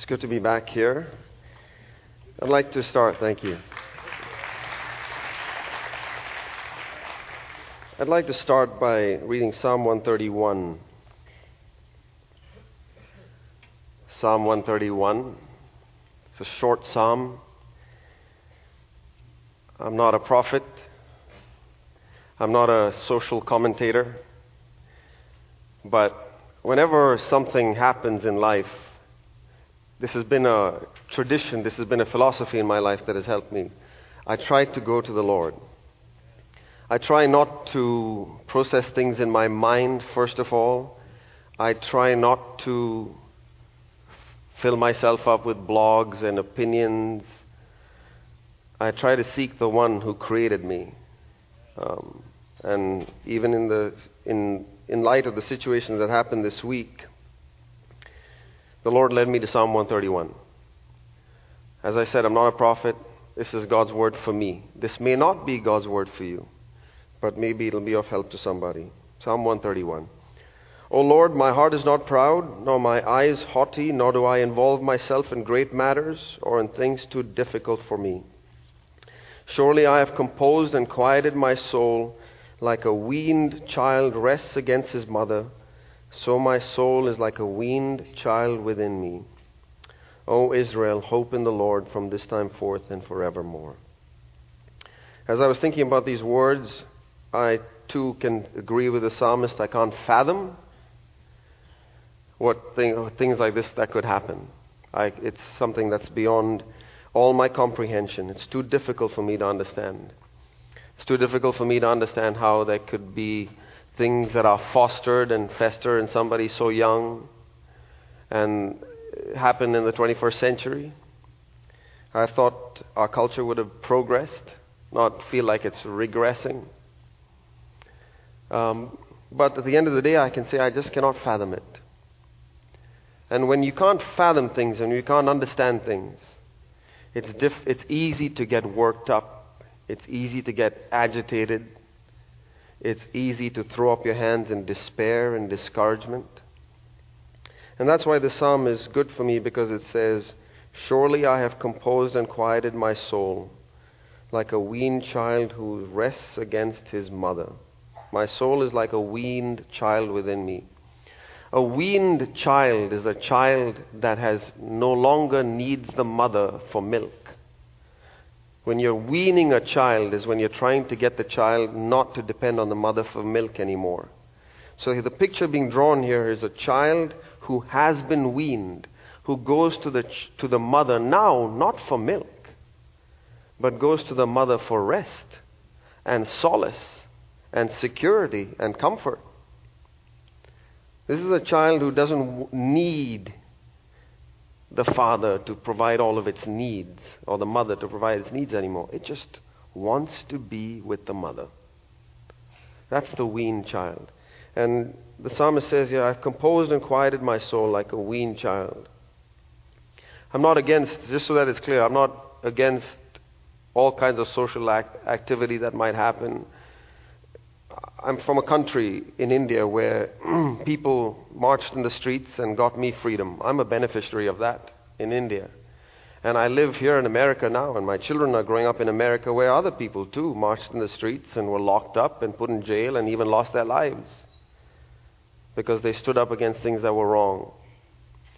It's good to be back here. I'd like to start, thank you. I'd like to start by reading Psalm 131. Psalm 131. It's a short psalm. I'm not a prophet. I'm not a social commentator. But whenever something happens in life, this has been a tradition, this has been a philosophy in my life that has helped me. I try to go to the Lord. I try not to process things in my mind, first of all. I try not to fill myself up with blogs and opinions. I try to seek the one who created me. Um, and even in, the, in, in light of the situations that happened this week, the Lord led me to Psalm 131. As I said, I'm not a prophet. This is God's word for me. This may not be God's word for you, but maybe it'll be of help to somebody. Psalm 131. O Lord, my heart is not proud, nor my eyes haughty, nor do I involve myself in great matters or in things too difficult for me. Surely I have composed and quieted my soul like a weaned child rests against his mother so my soul is like a weaned child within me. O Israel, hope in the Lord from this time forth and forevermore. As I was thinking about these words, I too can agree with the psalmist. I can't fathom what thing, things like this that could happen. I, it's something that's beyond all my comprehension. It's too difficult for me to understand. It's too difficult for me to understand how there could be things that are fostered and fester in somebody so young and happen in the 21st century. I thought our culture would have progressed, not feel like it's regressing. Um, but at the end of the day, I can say I just cannot fathom it. And when you can't fathom things and you can't understand things, it's, diff- it's easy to get worked up. It's easy to get agitated. It's easy to throw up your hands in despair and discouragement. And that's why the psalm is good for me because it says, Surely I have composed and quieted my soul like a weaned child who rests against his mother. My soul is like a weaned child within me. A weaned child is a child that has no longer needs the mother for milk. When you're weaning a child is when you're trying to get the child not to depend on the mother for milk anymore. So the picture being drawn here is a child who has been weaned, who goes to the, ch- to the mother now not for milk, but goes to the mother for rest and solace and security and comfort. This is a child who doesn't need the father to provide all of its needs or the mother to provide its needs anymore. It just wants to be with the mother. That's the weaned child. And the psalmist says here, I've composed and quieted my soul like a weaned child. I'm not against, just so that it's clear, I'm not against all kinds of social act, activity that might happen I'm from a country in India where people marched in the streets and got me freedom. I'm a beneficiary of that in India. And I live here in America now, and my children are growing up in America where other people too marched in the streets and were locked up and put in jail and even lost their lives because they stood up against things that were wrong.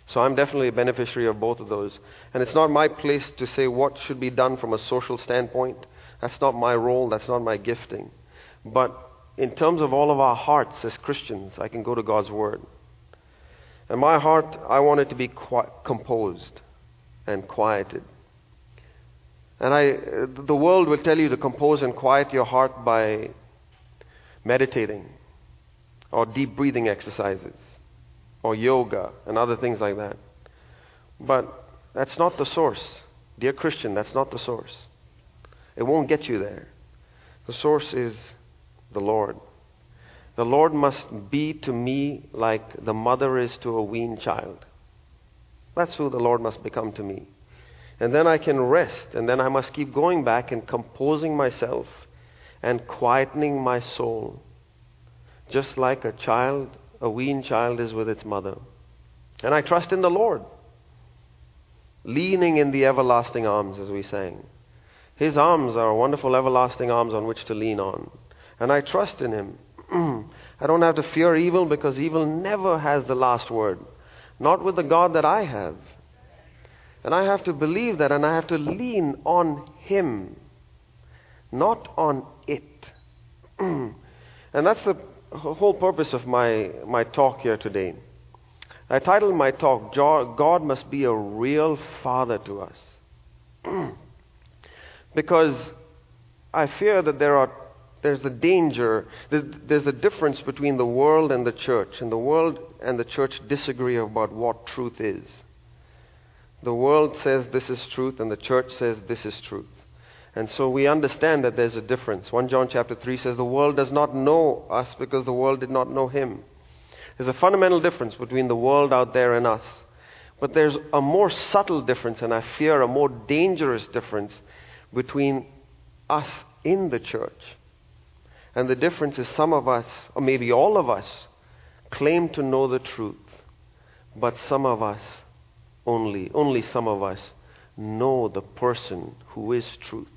So I'm definitely a beneficiary of both of those. And it's not my place to say what should be done from a social standpoint. That's not my role, that's not my gifting. But in terms of all of our hearts as Christians, I can go to God's Word. And my heart, I want it to be composed and quieted. And I, the world will tell you to compose and quiet your heart by meditating or deep breathing exercises or yoga and other things like that. But that's not the source. Dear Christian, that's not the source. It won't get you there. The source is the Lord. The Lord must be to me like the mother is to a weaned child. That's who the Lord must become to me. And then I can rest, and then I must keep going back and composing myself and quietening my soul, just like a child, a weaned child, is with its mother. And I trust in the Lord. leaning in the everlasting arms, as we sang. His arms are wonderful everlasting arms on which to lean on. And I trust in Him. I don't have to fear evil because evil never has the last word. Not with the God that I have. And I have to believe that and I have to lean on Him, not on it. and that's the whole purpose of my, my talk here today. I titled my talk, God Must Be a Real Father to Us. because I fear that there are, there's a danger, there's a difference between the world and the church, and the world and the church disagree about what truth is. The world says this is truth, and the church says this is truth. And so we understand that there's a difference. 1 John chapter 3 says, The world does not know us because the world did not know him. There's a fundamental difference between the world out there and us. But there's a more subtle difference, and I fear a more dangerous difference between us in the church. And the difference is some of us, or maybe all of us, claim to know the truth, but some of us, only, only some of us, know the person who is truth.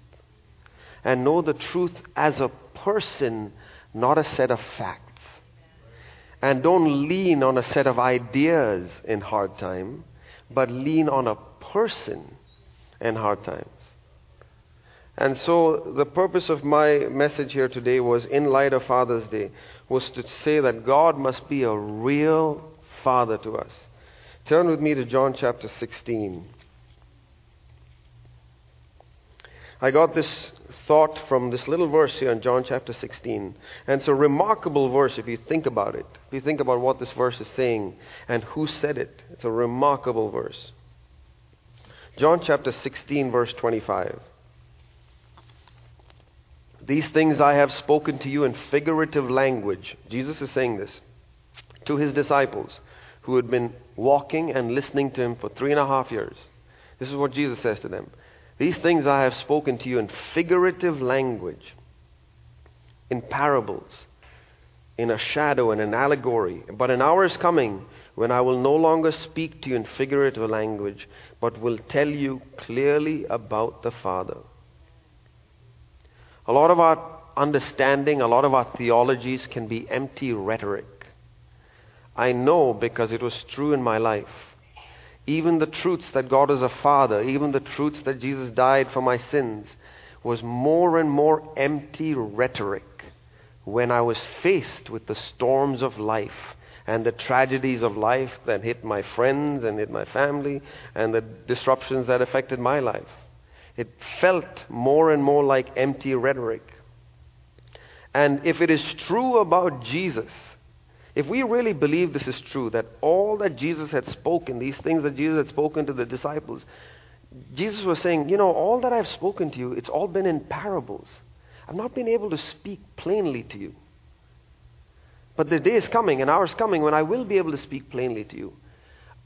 And know the truth as a person, not a set of facts. And don't lean on a set of ideas in hard time, but lean on a person in hard times. And so the purpose of my message here today was in light of Father's Day was to say that God must be a real father to us. Turn with me to John chapter 16. I got this thought from this little verse here in John chapter 16. And it's a remarkable verse if you think about it. If you think about what this verse is saying and who said it, it's a remarkable verse. John chapter 16, verse 25. These things I have spoken to you in figurative language. Jesus is saying this to his disciples who had been walking and listening to him for three and a half years. This is what Jesus says to them. These things I have spoken to you in figurative language, in parables, in a shadow and an allegory. But an hour is coming when I will no longer speak to you in figurative language, but will tell you clearly about the Father. A lot of our understanding, a lot of our theologies can be empty rhetoric. I know because it was true in my life. Even the truths that God is a Father, even the truths that Jesus died for my sins, was more and more empty rhetoric when I was faced with the storms of life and the tragedies of life that hit my friends and hit my family and the disruptions that affected my life. It felt more and more like empty rhetoric. And if it is true about Jesus, if we really believe this is true, that all that Jesus had spoken, these things that Jesus had spoken to the disciples, Jesus was saying, you know, all that I've spoken to you, it's all been in parables. I've not been able to speak plainly to you. But the day is coming, an hour is coming when I will be able to speak plainly to you.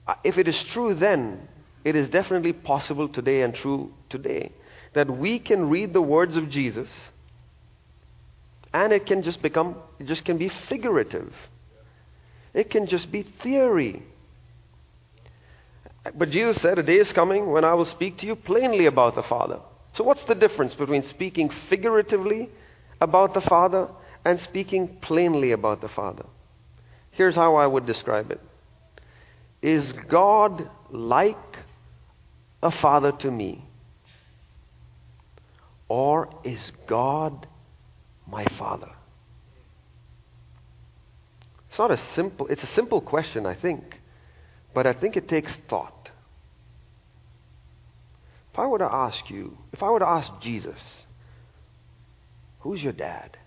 Uh, if it is true then, it is definitely possible today and true today that we can read the words of Jesus and it can just become, it just can be figurative. It can just be theory. But Jesus said, A day is coming when I will speak to you plainly about the Father. So, what's the difference between speaking figuratively about the Father and speaking plainly about the Father? Here's how I would describe it Is God like a father to me? Or is God my Father? It's not a simple, it's a simple question, I think, but I think it takes thought. If I were to ask you, if I were to ask Jesus, who's your dad?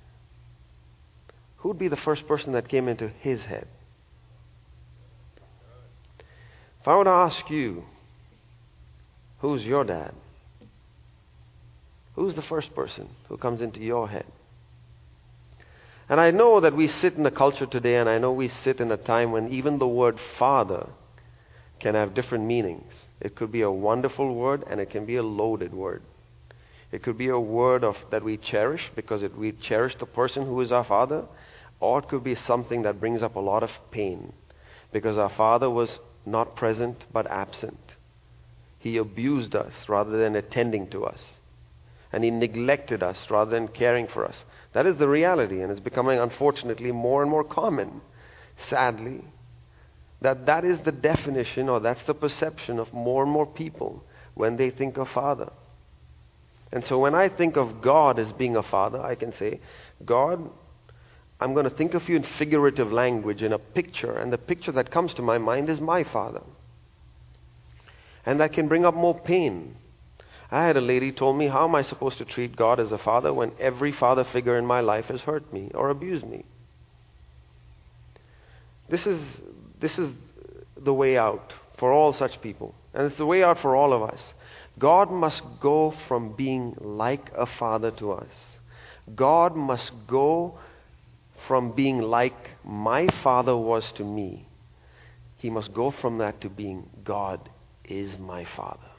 Who would be the first person that came into his head? If I were to ask you, who's your dad? Who's the first person who comes into your head? And I know that we sit in a culture today, and I know we sit in a time when even the word father can have different meanings. It could be a wonderful word, and it can be a loaded word. It could be a word of, that we cherish because it, we cherish the person who is our father, or it could be something that brings up a lot of pain because our father was not present but absent. He abused us rather than attending to us. And He neglected us rather than caring for us. That is the reality, and it's becoming, unfortunately, more and more common, sadly, that that is the definition or that's the perception of more and more people when they think of Father. And so when I think of God as being a Father, I can say, God, I'm going to think of you in figurative language, in a picture, and the picture that comes to my mind is my Father. And that can bring up more pain. I had a lady told me, How am I supposed to treat God as a father when every father figure in my life has hurt me or abused me? This is, this is the way out for all such people. And it's the way out for all of us. God must go from being like a father to us. God must go from being like my father was to me. He must go from that to being God is my father.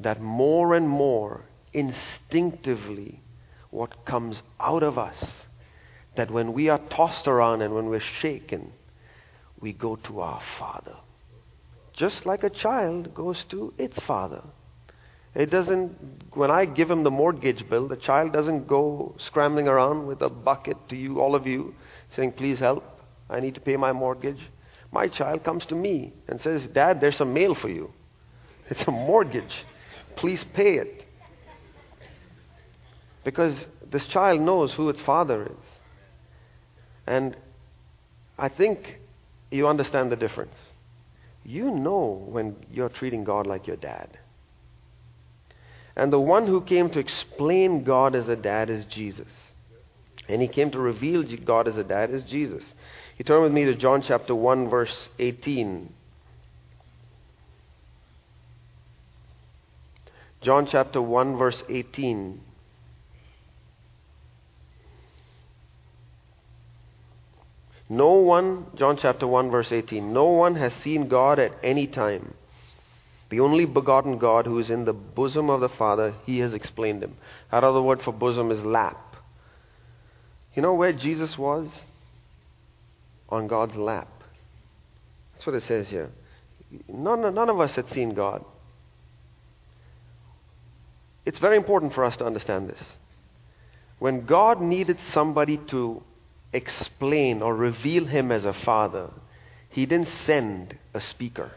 That more and more instinctively what comes out of us, that when we are tossed around and when we're shaken, we go to our father just like a child goes to its father. It doesn't, when I give him the mortgage bill, the child doesn't go scrambling around with a bucket to you, all of you, saying, Please help, I need to pay my mortgage. My child comes to me and says, Dad, there's some mail for you. It's a mortgage. Please pay it. Because this child knows who its father is. And I think you understand the difference you know when you're treating God like your dad. And the one who came to explain God as a dad is Jesus. And he came to reveal God as a dad is Jesus. You turn with me to John chapter 1, verse 18. John chapter 1, verse 18. No one, John chapter 1, verse 18, no one has seen God at any time. The only begotten God who is in the bosom of the Father, he has explained him. That other word for bosom is lap. You know where Jesus was? On God's lap. That's what it says here. None, none of us had seen God. It's very important for us to understand this. When God needed somebody to explain or reveal him as a father, he didn't send a speaker.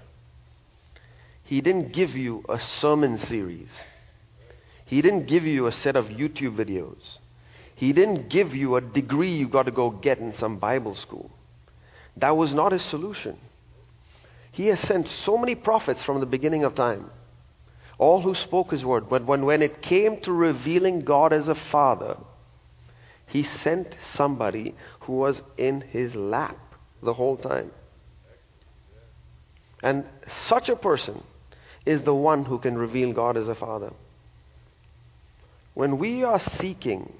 He didn't give you a sermon series. He didn't give you a set of YouTube videos. He didn't give you a degree you got to go get in some Bible school. That was not his solution. He has sent so many prophets from the beginning of time, all who spoke his word. But when, when it came to revealing God as a father, he sent somebody who was in his lap the whole time. And such a person is the one who can reveal God as a father. When we are seeking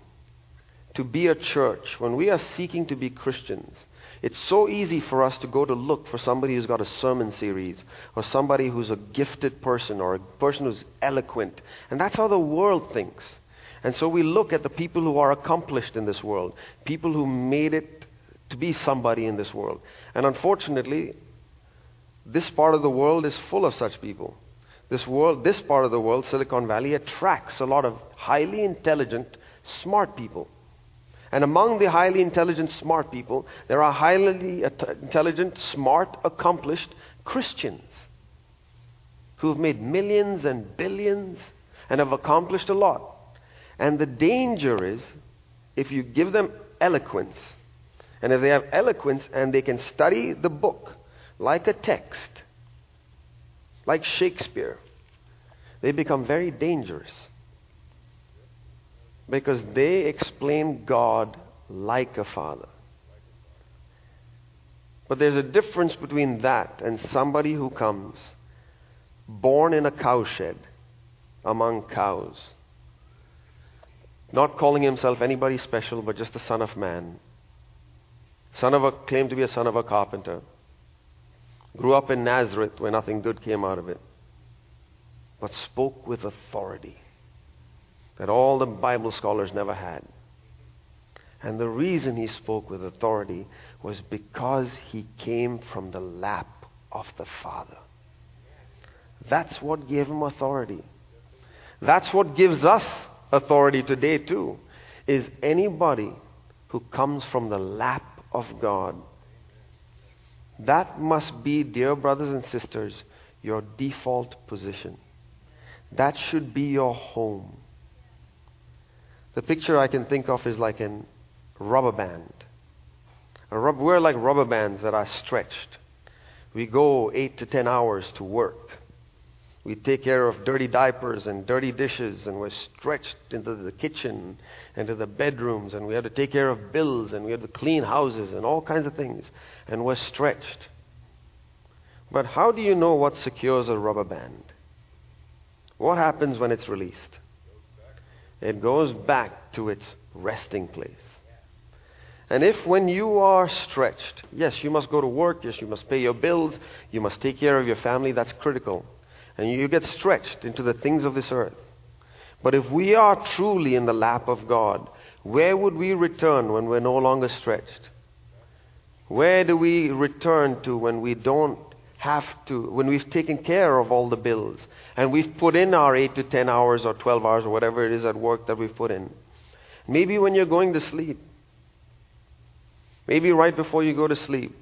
to be a church, when we are seeking to be Christians, it's so easy for us to go to look for somebody who's got a sermon series, or somebody who's a gifted person, or a person who's eloquent. And that's how the world thinks. And so we look at the people who are accomplished in this world, people who made it to be somebody in this world. And unfortunately, this part of the world is full of such people. This world, this part of the world, Silicon Valley, attracts a lot of highly intelligent, smart people. And among the highly intelligent, smart people, there are highly intelligent, smart, accomplished Christians who have made millions and billions and have accomplished a lot. And the danger is if you give them eloquence, and if they have eloquence and they can study the book like a text, like Shakespeare, they become very dangerous. Because they explain God like a father. But there's a difference between that and somebody who comes born in a cowshed among cows not calling himself anybody special, but just the Son of Man. Son of a, claimed to be a son of a carpenter. Grew up in Nazareth where nothing good came out of it. But spoke with authority that all the Bible scholars never had. And the reason he spoke with authority was because he came from the lap of the Father. That's what gave him authority. That's what gives us authority today, too, is anybody who comes from the lap of God. That must be, dear brothers and sisters, your default position. That should be your home. The picture I can think of is like a rubber band. A rub- we're like rubber bands that are stretched. We go eight to ten hours to work. We take care of dirty diapers and dirty dishes, and we're stretched into the kitchen, into the bedrooms, and we have to take care of bills, and we have to clean houses, and all kinds of things, and we're stretched. But how do you know what secures a rubber band? What happens when it's released? It goes back to its resting place. And if when you are stretched, yes, you must go to work, yes, you must pay your bills, you must take care of your family, that's critical and you get stretched into the things of this earth. But if we are truly in the lap of God, where would we return when we're no longer stretched? Where do we return to when we don't have to, when we've taken care of all the bills and we've put in our 8 to 10 hours or 12 hours or whatever it is at work that we've put in? Maybe when you're going to sleep. Maybe right before you go to sleep.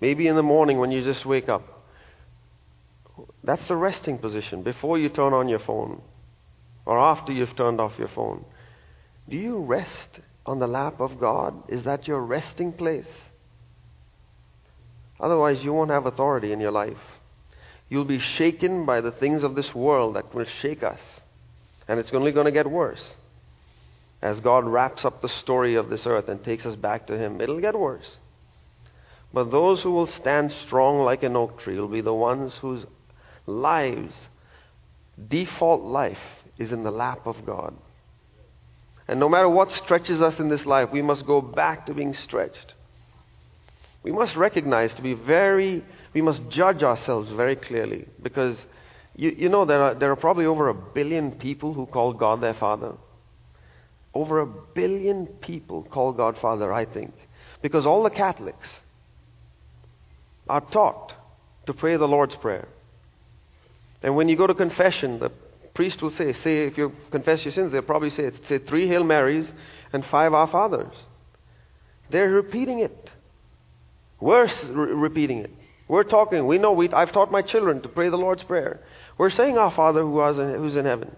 Maybe in the morning when you just wake up. That's the resting position before you turn on your phone or after you've turned off your phone. Do you rest on the lap of God? Is that your resting place? Otherwise, you won't have authority in your life. You'll be shaken by the things of this world that will shake us. And it's only going to get worse. As God wraps up the story of this earth and takes us back to Him, it'll get worse. But those who will stand strong like an oak tree will be the ones whose lives, default life, is in the lap of God. And no matter what stretches us in this life, we must go back to being stretched. We must recognize to be very, we must judge ourselves very clearly because you, you know there are, there are probably over a billion people who call God their Father. Over a billion people call God Father, I think. Because all the Catholics are taught to pray the Lord's Prayer. And when you go to confession, the priest will say, say, if you confess your sins, they'll probably say, say three Hail Marys and five Our Fathers. They're repeating it. We're re- repeating it. We're talking. We know. We, I've taught my children to pray the Lord's Prayer. We're saying, Our Father who in, who's in heaven.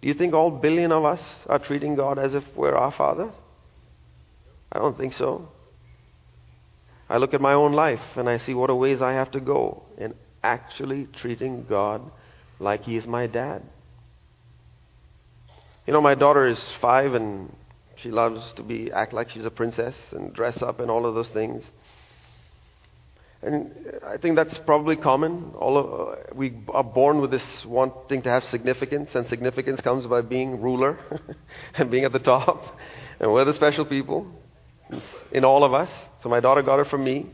Do you think all billion of us are treating God as if we're our Father? I don't think so. I look at my own life and I see what a ways I have to go in actually treating God like He is my dad. You know, my daughter is five and she loves to be act like she's a princess and dress up and all of those things. And I think that's probably common. All of, we are born with this wanting to have significance, and significance comes by being ruler and being at the top. And we're the special people in all of us. So my daughter got it from me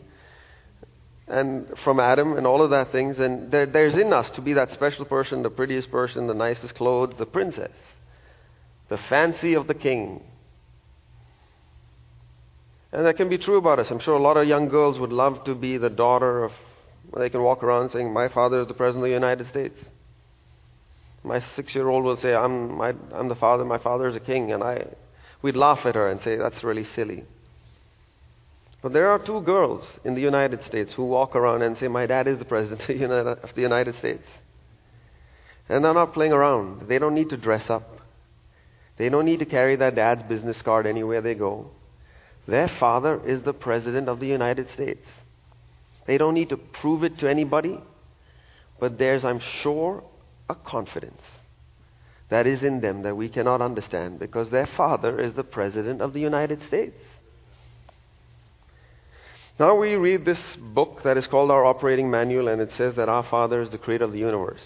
and from Adam and all of that things. And there, there's in us to be that special person, the prettiest person, the nicest clothes, the princess, the fancy of the king. And that can be true about us. I'm sure a lot of young girls would love to be the daughter of, they can walk around saying, My father is the President of the United States. My six year old will say, I'm, my, I'm the father, my father is a king. And I, we'd laugh at her and say, That's really silly. But there are two girls in the United States who walk around and say, My dad is the President of the United States. And they're not playing around. They don't need to dress up. They don't need to carry their dad's business card anywhere they go. Their father is the President of the United States. They don't need to prove it to anybody, but there's, I'm sure, a confidence that is in them that we cannot understand because their father is the President of the United States. Now we read this book that is called our operating manual, and it says that our Father is the creator of the universe.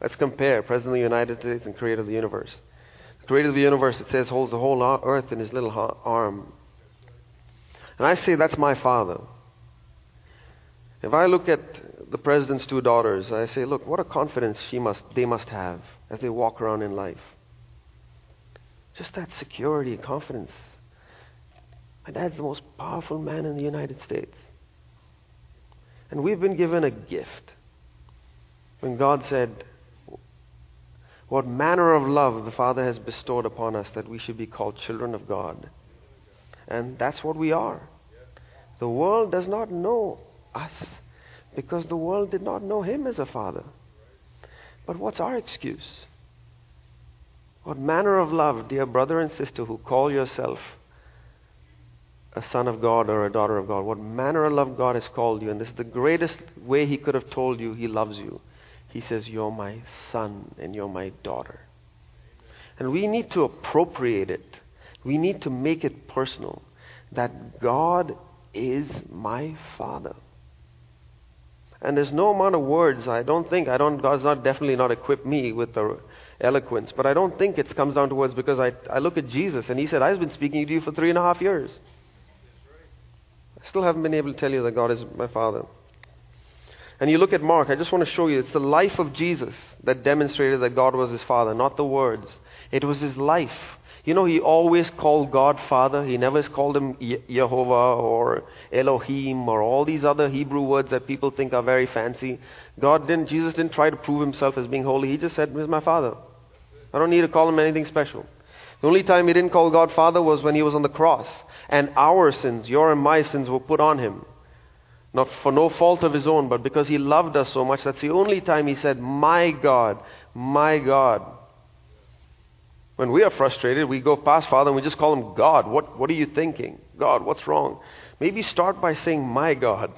Let's compare President of the United States and creator of the universe. Creator of the universe, it says, holds the whole earth in his little arm. And I say that's my Father. If I look at the president's two daughters, I say, look, what a confidence she must, they must have as they walk around in life. Just that security and confidence. My dad's the most powerful man in the United States. And we've been given a gift When God said, What manner of love the Father has bestowed upon us that we should be called children of God. And that's what we are. The world does not know us because the world did not know Him as a Father. But what's our excuse? What manner of love, dear brother and sister who call yourself a son of God or a daughter of God, what manner of love God has called you, and this is the greatest way He could have told you He loves you. He says, You're my son and you're my daughter. And we need to appropriate it. We need to make it personal that God is my Father. And there's no amount of words, I don't think, I don't, God's not definitely not equipped me with the eloquence, but I don't think it comes down to words because I, I look at Jesus and he said, I've been speaking to you for three and a half years. I still haven't been able to tell you that God is my Father. And you look at Mark, I just want to show you, it's the life of Jesus that demonstrated that God was his Father, not the words. It was his life. You know, he always called God Father. He never called him Jehovah or Elohim or all these other Hebrew words that people think are very fancy. God didn't, Jesus didn't try to prove himself as being holy. He just said, He's my Father. I don't need to call him anything special. The only time he didn't call God Father was when he was on the cross. And our sins, your and my sins, were put on him. Not for no fault of his own, but because he loved us so much. That's the only time he said, My God, my God. When we are frustrated, we go past Father and we just call him God. What, what are you thinking? God, what's wrong? Maybe start by saying, My God.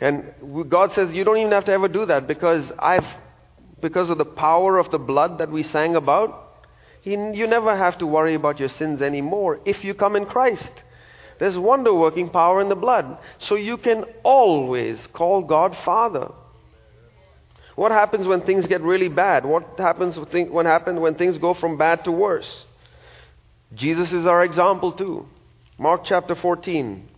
And God says, You don't even have to ever do that because I've, because of the power of the blood that we sang about, you never have to worry about your sins anymore if you come in Christ. There's wonder working power in the blood. So you can always call God Father. What happens when things get really bad? What happens when, happen when things go from bad to worse? Jesus is our example too. Mark chapter 14.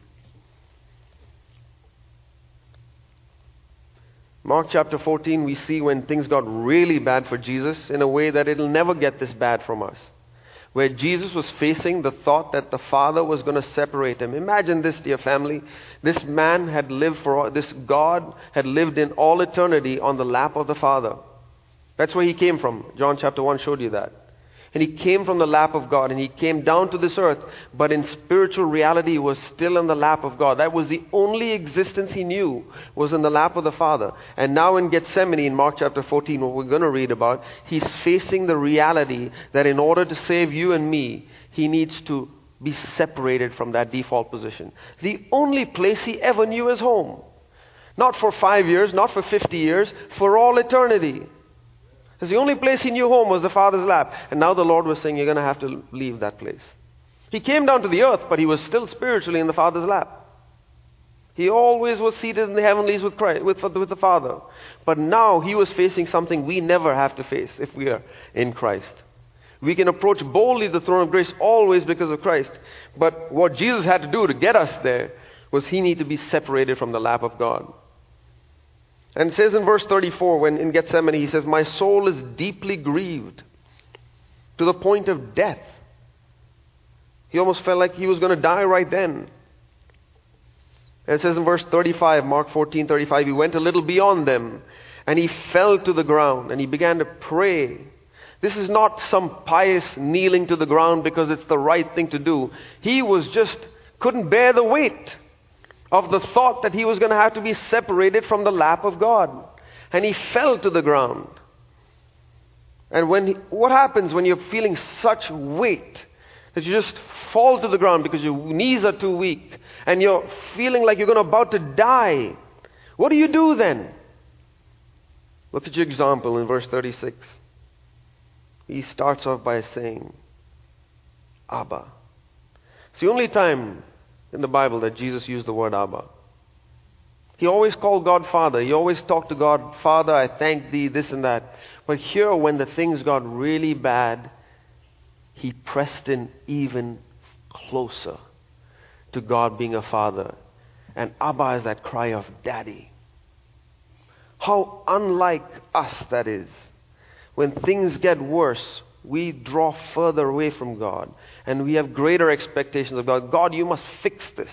Mark chapter 14, we see when things got really bad for Jesus in a way that it'll never get this bad from us where Jesus was facing the thought that the Father was going to separate him. Imagine this, dear family. This man had lived for, this God had lived in all eternity on the lap of the Father. That's where he came from. John chapter 1 showed you that. And he came from the lap of God and he came down to this earth, but in spiritual reality he was still in the lap of God. That was the only existence he knew was in the lap of the Father. And now in Gethsemane in Mark chapter 14, what we're going to read about, he's facing the reality that in order to save you and me, he needs to be separated from that default position. The only place he ever knew is home. Not for five years, not for 50 years, for all eternity. Because the only place he knew home was the Father's lap. And now the Lord was saying, You're going to have to leave that place. He came down to the earth, but he was still spiritually in the Father's lap. He always was seated in the heavenlies with, Christ, with, with the Father. But now he was facing something we never have to face if we are in Christ. We can approach boldly the throne of grace always because of Christ. But what Jesus had to do to get us there was he needed to be separated from the lap of God. And it says in verse 34, when in Gethsemane, he says, My soul is deeply grieved to the point of death. He almost felt like he was going to die right then. And it says in verse 35, Mark 14 35, he went a little beyond them and he fell to the ground and he began to pray. This is not some pious kneeling to the ground because it's the right thing to do. He was just, couldn't bear the weight of the thought that he was going to have to be separated from the lap of God. And he fell to the ground. And when he, what happens when you're feeling such weight that you just fall to the ground because your knees are too weak and you're feeling like you're going to about to die? What do you do then? Look at your example in verse 36. He starts off by saying, Abba. It's the only time in the Bible that Jesus used the word Abba. He always called God Father. He always talked to God, Father, I thank thee, this and that. But here, when the things got really bad, he pressed in even closer to God being a father. And Abba is that cry of daddy. How unlike us that is. When things get worse, we draw further away from God and we have greater expectations of God. God, you must fix this.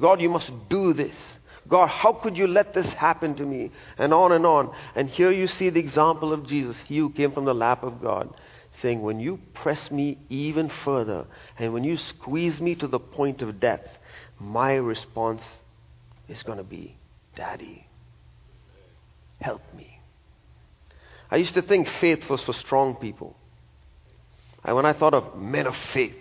God, you must do this. God, how could you let this happen to me? And on and on. And here you see the example of Jesus, he who came from the lap of God, saying, When you press me even further, and when you squeeze me to the point of death, my response is going to be, Daddy, help me. I used to think faith was for strong people. And when I thought of men of faith,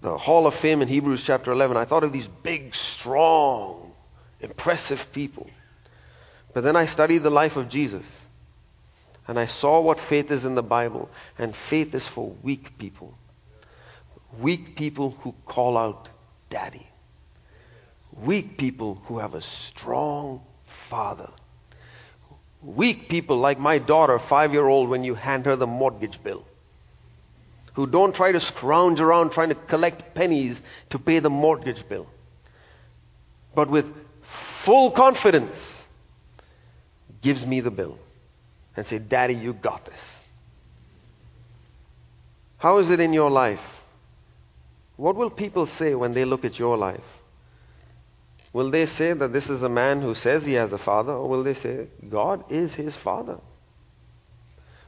the Hall of Fame in Hebrews chapter 11, I thought of these big, strong, impressive people. But then I studied the life of Jesus. And I saw what faith is in the Bible. And faith is for weak people. Weak people who call out, Daddy. Weak people who have a strong father. Weak people like my daughter, five year old, when you hand her the mortgage bill who don't try to scrounge around trying to collect pennies to pay the mortgage bill, but with full confidence gives me the bill and say, Daddy, you got this. How is it in your life? What will people say when they look at your life? Will they say that this is a man who says he has a father, or will they say, God is his father?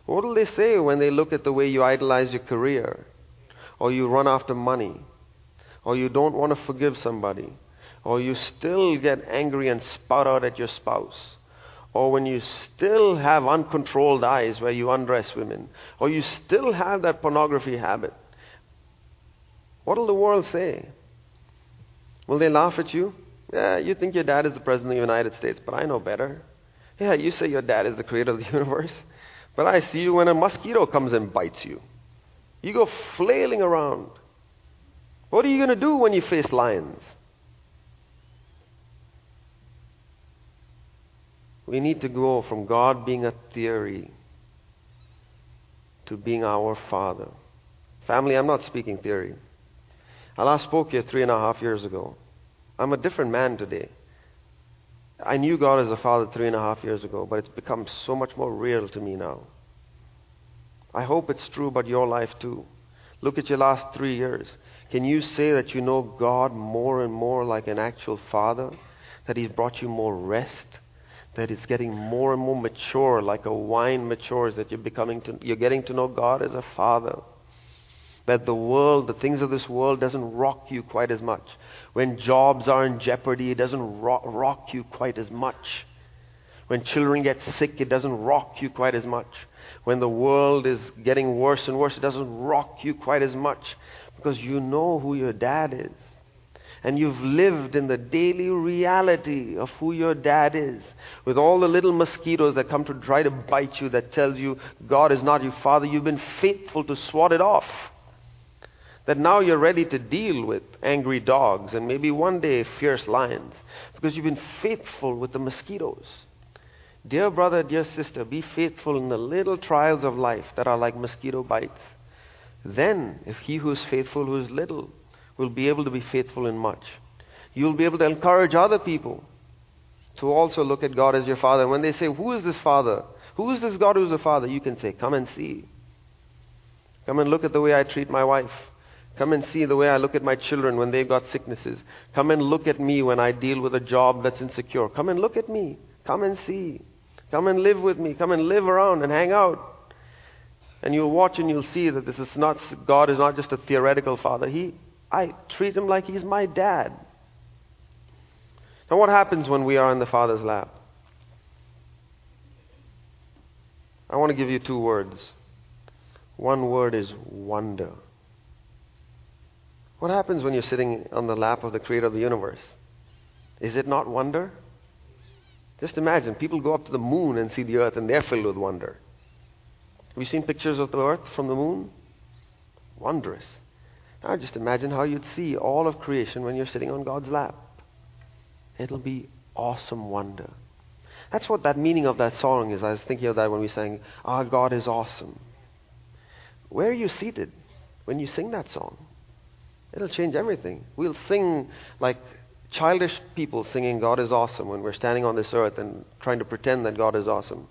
What will they say when they look at the way you idolize your career, or you run after money, or you don't want to forgive somebody, or you still get angry and spout out at your spouse, or when you still have uncontrolled eyes where you undress women, or you still have that pornography habit? What will the world say? Will they laugh at you? Yeah, you think your dad is the president of the United States, but I know better. Yeah, you say your dad is the creator of the universe. But I see you when a mosquito comes and bites you. You go flailing around. What are you going to do when you face lions? We need to go from God being a theory to being our Father. Family, I'm not speaking theory. I last spoke here three and a half years ago. I'm a different man today. I knew God as a father three and a half years ago, but it's become so much more real to me now. I hope it's true about your life too. Look at your last three years. Can you say that you know God more and more like an actual father? That He's brought you more rest? That it's getting more and more mature, like a wine matures, that you're becoming to, you're getting to know God as a father that the world, the things of this world, doesn't rock you quite as much. When jobs are in jeopardy, it doesn't rock, rock you quite as much. When children get sick, it doesn't rock you quite as much. When the world is getting worse and worse, it doesn't rock you quite as much because you know who your dad is. And you've lived in the daily reality of who your dad is. With all the little mosquitoes that come to try to bite you that tells you God is not your father, you've been faithful to swat it off that now you're ready to deal with angry dogs and maybe one day fierce lions because you've been faithful with the mosquitoes. Dear brother, dear sister, be faithful in the little trials of life that are like mosquito bites. Then, if he who is faithful, who is little, will be able to be faithful in much, you'll be able to encourage other people to also look at God as your Father. And when they say, Who is this Father? Who is this God who's a Father? You can say, Come and see. Come and look at the way I treat my wife. Come and see the way I look at my children when they've got sicknesses. Come and look at me when I deal with a job that's insecure. Come and look at me. Come and see. Come and live with me. Come and live around and hang out. And you'll watch and you'll see that this is not God is not just a theoretical father. He I treat him like he's my dad. Now what happens when we are in the Father's lap? I want to give you two words. One word is wonder. What happens when you're sitting on the lap of the creator of the universe? Is it not wonder? Just imagine people go up to the moon and see the earth and they're filled with wonder. Have you seen pictures of the earth from the moon? Wondrous. Now just imagine how you'd see all of creation when you're sitting on God's lap. It'll be awesome wonder. That's what that meaning of that song is. I was thinking of that when we sang, Our God is awesome. Where are you seated when you sing that song? It'll change everything. We'll sing like childish people singing God is awesome when we're standing on this earth and trying to pretend that God is awesome.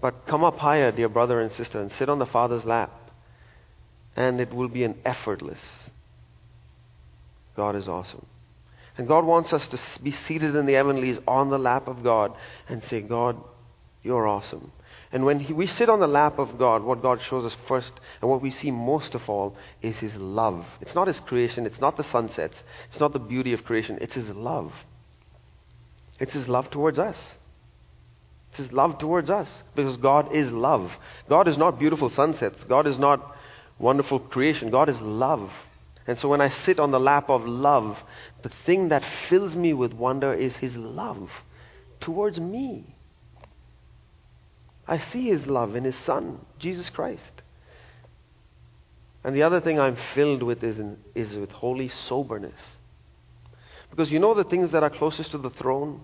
But come up higher, dear brother and sister, and sit on the Father's lap. And it will be an effortless God is awesome. And God wants us to be seated in the heavenlies on the lap of God and say, God, you're awesome. And when he, we sit on the lap of God, what God shows us first and what we see most of all is His love. It's not His creation, it's not the sunsets, it's not the beauty of creation, it's His love. It's His love towards us. It's His love towards us because God is love. God is not beautiful sunsets, God is not wonderful creation, God is love. And so when I sit on the lap of love, the thing that fills me with wonder is His love towards me. I see His love in His Son, Jesus Christ. And the other thing I'm filled with is, in, is with holy soberness. Because you know the things that are closest to the throne?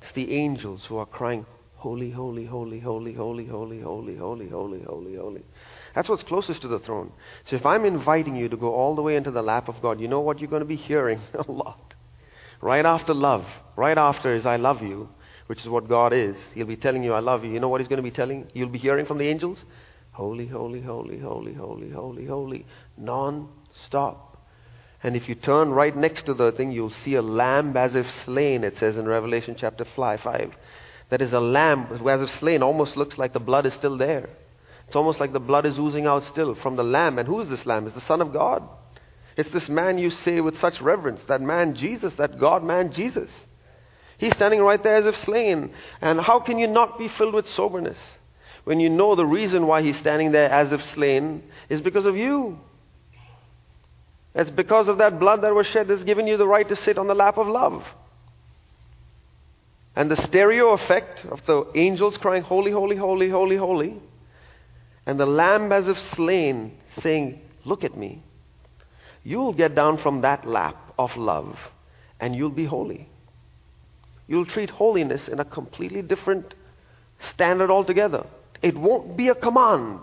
It's the angels who are crying, Holy, holy, holy, holy, holy, holy, holy, holy, holy, holy, holy. That's what's closest to the throne. So if I'm inviting you to go all the way into the lap of God, you know what you're going to be hearing a lot. Right after love, right after is I love you, which is what God is. He'll be telling you I love you. You know what he's going to be telling? You'll be hearing from the angels? Holy, holy, holy, holy, holy, holy, holy. Non stop. And if you turn right next to the thing, you'll see a lamb as if slain, it says in Revelation chapter 5. 5. That is a lamb as if slain, almost looks like the blood is still there. It's almost like the blood is oozing out still from the Lamb. And who is this Lamb? It's the Son of God. It's this man you say with such reverence, that man Jesus, that God man Jesus. He's standing right there as if slain. And how can you not be filled with soberness when you know the reason why he's standing there as if slain is because of you? It's because of that blood that was shed that's given you the right to sit on the lap of love. And the stereo effect of the angels crying, Holy, holy, holy, holy, holy and the lamb as if slain, saying, Look at me. You'll get down from that lap of love and you'll be holy. You'll treat holiness in a completely different standard altogether. It won't be a command.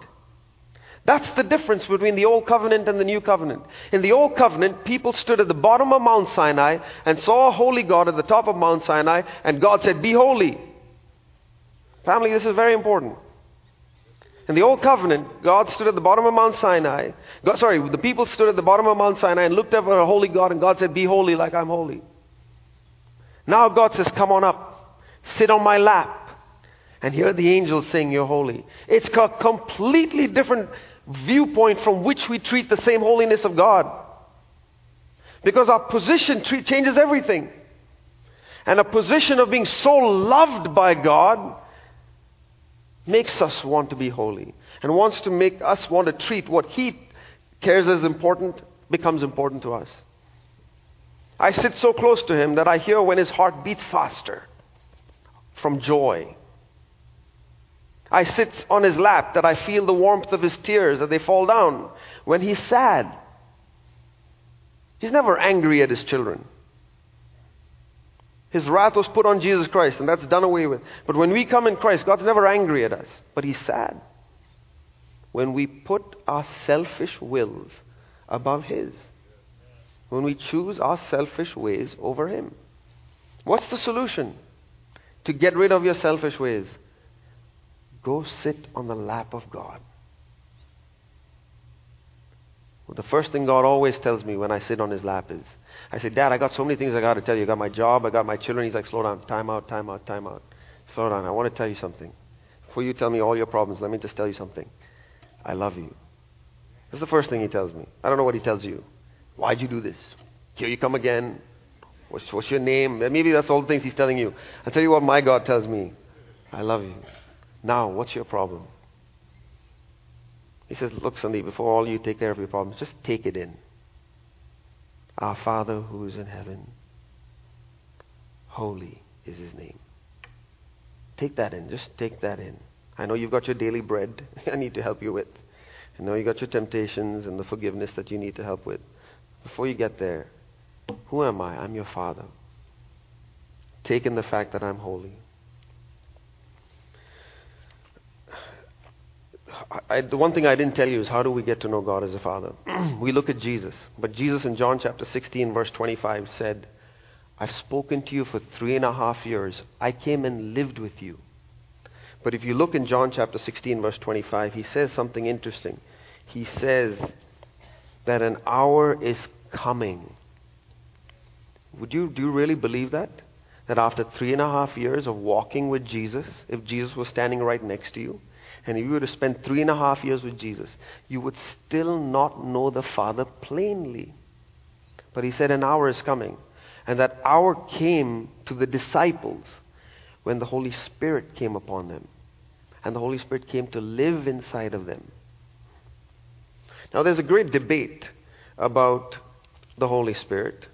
That's the difference between the Old Covenant and the New Covenant. In the Old Covenant, people stood at the bottom of Mount Sinai and saw a holy God at the top of Mount Sinai, and God said, Be holy. Family, this is very important. In the Old Covenant, God stood at the bottom of Mount Sinai. God, sorry, the people stood at the bottom of Mount Sinai and looked up at a holy God, and God said, Be holy like I'm holy. Now God says, Come on up, sit on my lap, and hear the angels sing, You're holy. It's a completely different viewpoint from which we treat the same holiness of God. Because our position changes everything. And a position of being so loved by God makes us want to be holy and wants to make us want to treat what He cares as important becomes important to us. I sit so close to Him that I hear when His heart beats faster from joy. I sit on His lap that I feel the warmth of His tears as they fall down when He's sad. He's never angry at His children. His wrath was put on Jesus Christ, and that's done away with. But when we come in Christ, God's never angry at us, but He's sad. When we put our selfish wills above His, when we choose our selfish ways over Him. What's the solution to get rid of your selfish ways? Go sit on the lap of God. Well, the first thing God always tells me when I sit on His lap is, I say, Dad, I got so many things I got to tell you. I got my job, I got my children. He's like, slow down, time out, time out, time out. Slow down. I want to tell you something. Before you tell me all your problems, let me just tell you something. I love you. That's the first thing he tells me. I don't know what he tells you. Why'd you do this? Here you come again. What's, what's your name? Maybe that's all the things he's telling you. I'll tell you what my God tells me. I love you. Now, what's your problem? He says, Look, Sandeep, before all you take care of your problems, just take it in. Our Father who is in heaven, holy is his name. Take that in. Just take that in. I know you've got your daily bread I need to help you with. I know you've got your temptations and the forgiveness that you need to help with. Before you get there, who am I? I'm your Father. Take in the fact that I'm holy. I, the one thing I didn't tell you is how do we get to know God as a Father? we look at Jesus. But Jesus in John chapter 16, verse 25 said, I've spoken to you for three and a half years. I came and lived with you. But if you look in John chapter 16, verse 25, he says something interesting. He says that an hour is coming Would you, do you really believe that? That after three and a half years of walking with Jesus, if Jesus was standing right next to you, and if you were to spend three and a half years with Jesus, you would still not know the Father plainly. But he said, An hour is coming. And that hour came to the disciples when the Holy Spirit came upon them. And the Holy Spirit came to live inside of them. Now, there's a great debate about the Holy Spirit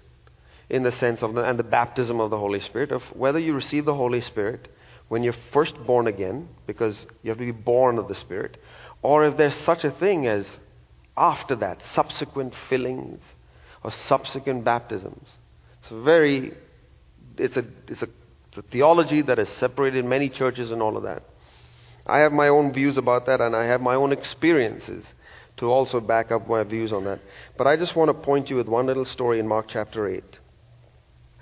in the sense of the, and the baptism of the Holy Spirit, of whether you receive the Holy Spirit when you're first born again, because you have to be born of the Spirit, or if there's such a thing as after that, subsequent fillings or subsequent baptisms. It's a very, it's a, it's a, it's a theology that has separated many churches and all of that. I have my own views about that, and I have my own experiences to also back up my views on that. But I just want to point you with one little story in Mark chapter 8.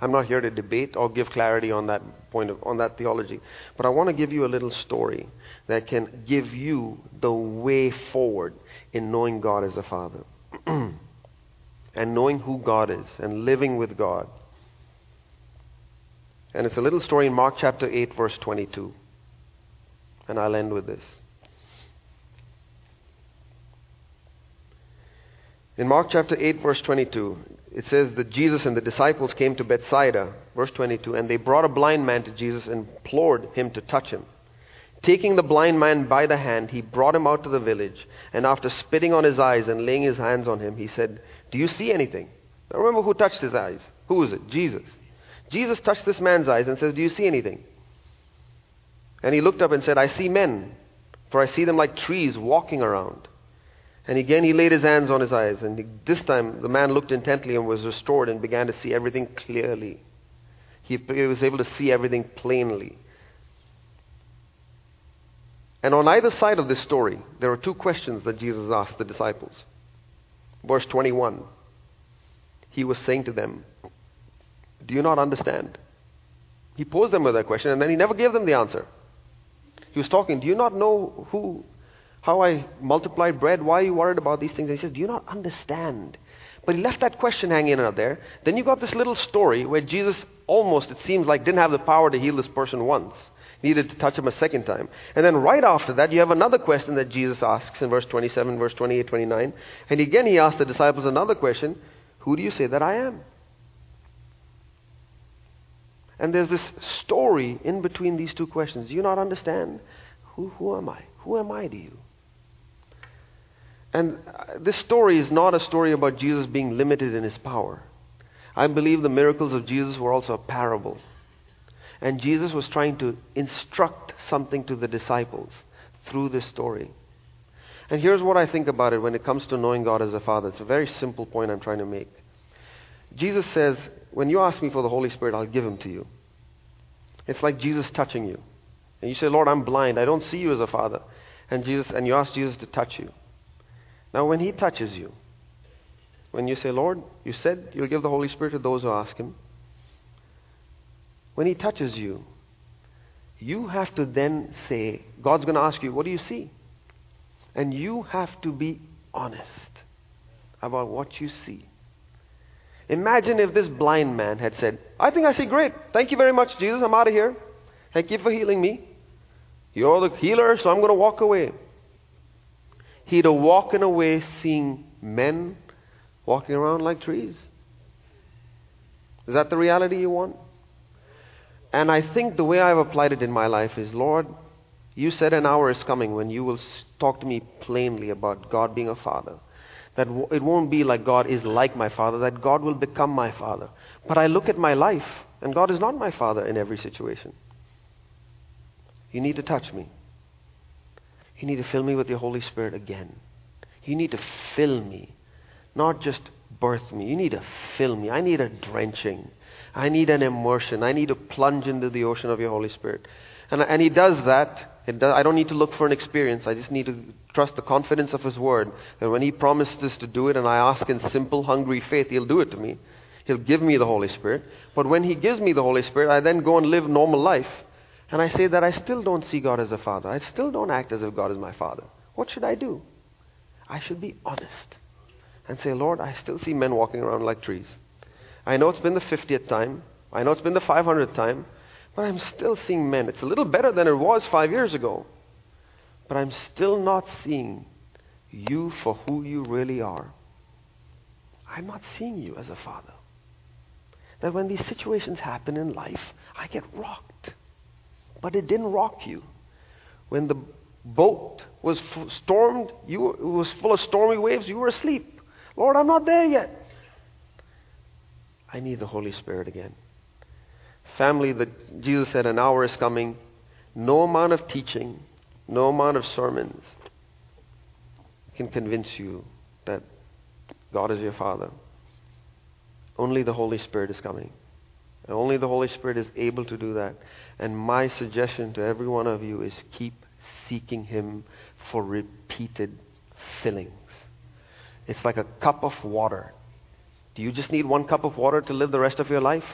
I'm not here to debate or give clarity on that point of, on that theology, but I want to give you a little story that can give you the way forward in knowing God as a Father and knowing who God is and living with God. And it's a little story in Mark chapter 8, verse 22. And I'll end with this. In Mark chapter 8, verse 22, it says that Jesus and the disciples came to Bethsaida, verse 22, and they brought a blind man to Jesus and implored him to touch him. Taking the blind man by the hand, he brought him out to the village, and after spitting on his eyes and laying his hands on him, he said, Do you see anything? Now remember who touched his eyes. Who was it? Jesus. Jesus touched this man's eyes and says, Do you see anything? And he looked up and said, I see men, for I see them like trees walking around. And again he laid his hands on his eyes, and he, this time the man looked intently and was restored and began to see everything clearly. He, he was able to see everything plainly. And on either side of this story, there are two questions that Jesus asked the disciples. Verse 21, he was saying to them, Do you not understand? He posed them with that question, and then he never gave them the answer. He was talking, Do you not know who how I multiplied bread. Why are you worried about these things? And he says, Do you not understand? But he left that question hanging out there. Then you got this little story where Jesus almost, it seems like, didn't have the power to heal this person once. Needed to touch him a second time. And then right after that, you have another question that Jesus asks in verse 27, verse 28, 29. And again, he asks the disciples another question Who do you say that I am? And there's this story in between these two questions. Do you not understand? Who, who am I? Who am I to you? And uh, this story is not a story about Jesus being limited in his power. I believe the miracles of Jesus were also a parable. And Jesus was trying to instruct something to the disciples through this story. And here's what I think about it when it comes to knowing God as a Father. It's a very simple point I'm trying to make. Jesus says, When you ask me for the Holy Spirit, I'll give him to you. It's like Jesus touching you. And you say, Lord, I'm blind. I don't see you as a Father. And, Jesus, and you ask Jesus to touch you. Now, when He touches you, when you say, Lord, you said you'll give the Holy Spirit to those who ask Him, when He touches you, you have to then say, God's going to ask you, What do you see? And you have to be honest about what you see. Imagine if this blind man had said, I think I see great. Thank you very much, Jesus. I'm out of here. Thank you for healing me. You're the healer, so I'm going to walk away he'd have walking away seeing men walking around like trees. Is that the reality you want? And I think the way I've applied it in my life is Lord, you said an hour is coming when you will talk to me plainly about God being a father. That it won't be like God is like my father, that God will become my father. But I look at my life, and God is not my father in every situation. You need to touch me. You need to fill me with your Holy Spirit again. You need to fill me, not just birth me. You need to fill me. I need a drenching. I need an immersion. I need to plunge into the ocean of your Holy Spirit. And, and He does that. Does, I don't need to look for an experience. I just need to trust the confidence of His Word. That when He promises to do it and I ask in simple, hungry faith, He'll do it to me. He'll give me the Holy Spirit. But when He gives me the Holy Spirit, I then go and live normal life. And I say that I still don't see God as a father. I still don't act as if God is my father. What should I do? I should be honest and say, Lord, I still see men walking around like trees. I know it's been the 50th time. I know it's been the 500th time. But I'm still seeing men. It's a little better than it was five years ago. But I'm still not seeing you for who you really are. I'm not seeing you as a father. That when these situations happen in life, I get rocked. But it didn't rock you. When the boat was stormed, you it was full of stormy waves, you were asleep. Lord, I'm not there yet. I need the Holy Spirit again. Family, that Jesus said, an hour is coming. No amount of teaching, no amount of sermons can convince you that God is your Father. Only the Holy Spirit is coming. And only the Holy Spirit is able to do that. And my suggestion to every one of you is keep seeking Him for repeated fillings. It's like a cup of water. Do you just need one cup of water to live the rest of your life?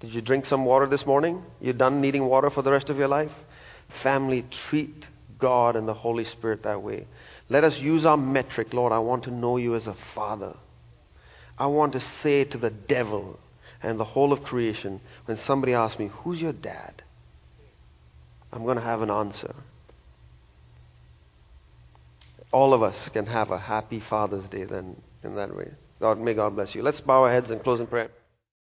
Did you drink some water this morning? You're done needing water for the rest of your life? Family, treat God and the Holy Spirit that way. Let us use our metric, Lord. I want to know you as a father. I want to say to the devil and the whole of creation when somebody asks me, Who's your dad? I'm going to have an answer. All of us can have a happy Father's Day then in that way. God, may God bless you. Let's bow our heads and close in prayer.